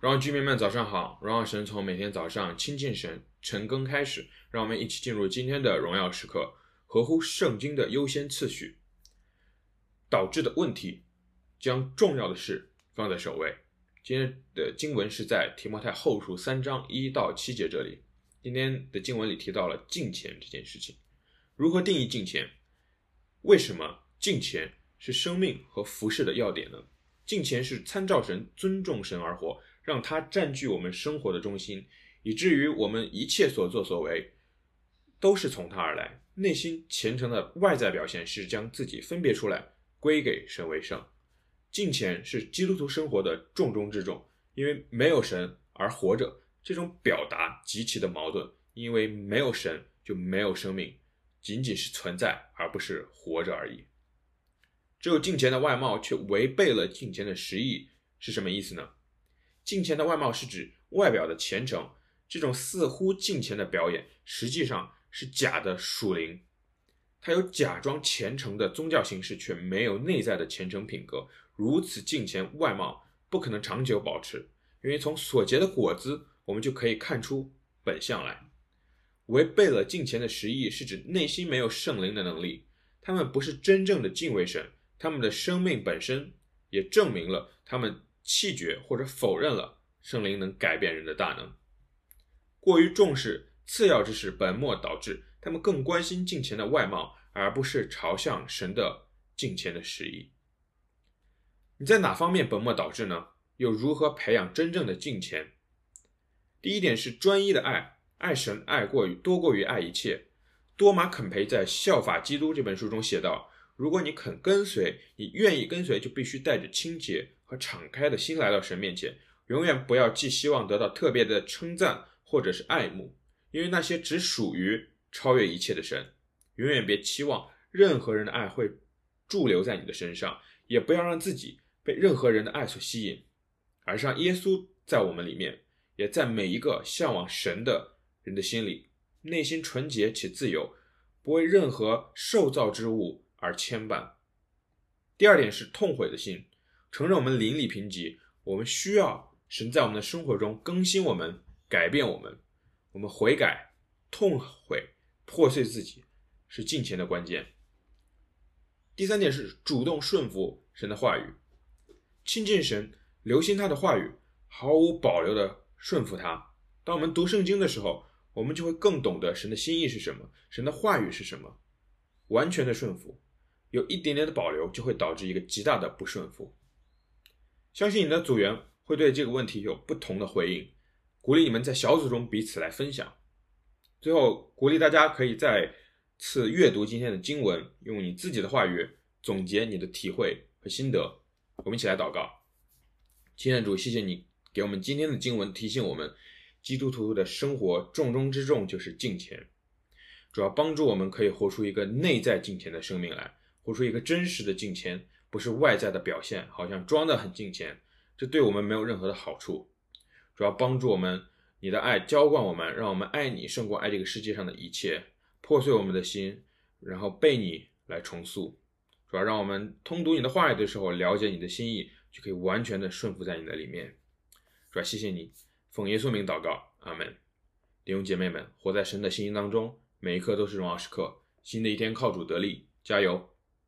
荣耀居民们早上好，荣耀神从每天早上亲近神、晨更开始，让我们一起进入今天的荣耀时刻，合乎圣经的优先次序。导致的问题，将重要的事放在首位。今天的经文是在提摩太后书三章一到七节这里。今天的经文里提到了敬虔这件事情，如何定义敬虔？为什么敬虔是生命和服事的要点呢？敬虔是参照神、尊重神而活。让他占据我们生活的中心，以至于我们一切所作所为都是从他而来。内心虔诚的外在表现是将自己分别出来，归给神为圣。敬虔是基督徒生活的重中之重，因为没有神而活着，这种表达极其的矛盾。因为没有神就没有生命，仅仅是存在而不是活着而已。只有敬虔的外貌却违背了敬虔的实意，是什么意思呢？敬虔的外貌是指外表的虔诚，这种似乎敬虔的表演，实际上是假的属灵。它有假装虔诚的宗教形式，却没有内在的虔诚品格。如此敬虔外貌不可能长久保持，因为从所结的果子，我们就可以看出本相来。违背了敬虔的实意，是指内心没有圣灵的能力，他们不是真正的敬畏神，他们的生命本身也证明了他们。弃绝或者否认了圣灵能改变人的大能，过于重视次要之事，本末倒置。他们更关心敬虔的外貌，而不是朝向神的敬虔的实意。你在哪方面本末倒置呢？又如何培养真正的敬虔？第一点是专一的爱，爱神爱过于多过于爱一切。多马肯培在《效法基督》这本书中写道：如果你肯跟随，你愿意跟随，就必须带着清洁。和敞开的心来到神面前，永远不要寄希望得到特别的称赞或者是爱慕，因为那些只属于超越一切的神。永远别期望任何人的爱会驻留在你的身上，也不要让自己被任何人的爱所吸引，而是让耶稣在我们里面，也在每一个向往神的人的心里，内心纯洁且自由，不为任何受造之物而牵绊。第二点是痛悔的心。承认我们灵里贫瘠，我们需要神在我们的生活中更新我们、改变我们。我们悔改、痛悔、破碎自己，是敬虔的关键。第三点是主动顺服神的话语，亲近神，留心他的话语，毫无保留地顺服他。当我们读圣经的时候，我们就会更懂得神的心意是什么，神的话语是什么。完全的顺服，有一点点的保留，就会导致一个极大的不顺服。相信你的组员会对这个问题有不同的回应，鼓励你们在小组中彼此来分享。最后，鼓励大家可以再次阅读今天的经文，用你自己的话语总结你的体会和心得。我们一起来祷告。亲爱的主，谢谢你给我们今天的经文，提醒我们基督徒的生活重中之重就是敬虔，主要帮助我们可以活出一个内在敬虔的生命来，活出一个真实的敬虔。不是外在的表现，好像装得很敬虔，这对我们没有任何的好处。主要帮助我们，你的爱浇灌我们，让我们爱你胜过爱这个世界上的一切，破碎我们的心，然后被你来重塑。主要让我们通读你的话语的时候，了解你的心意，就可以完全的顺服在你的里面。主要谢谢你，奉耶稣名祷告，阿门。弟兄姐妹们，活在神的心意当中，每一刻都是荣耀时刻。新的一天靠主得力，加油。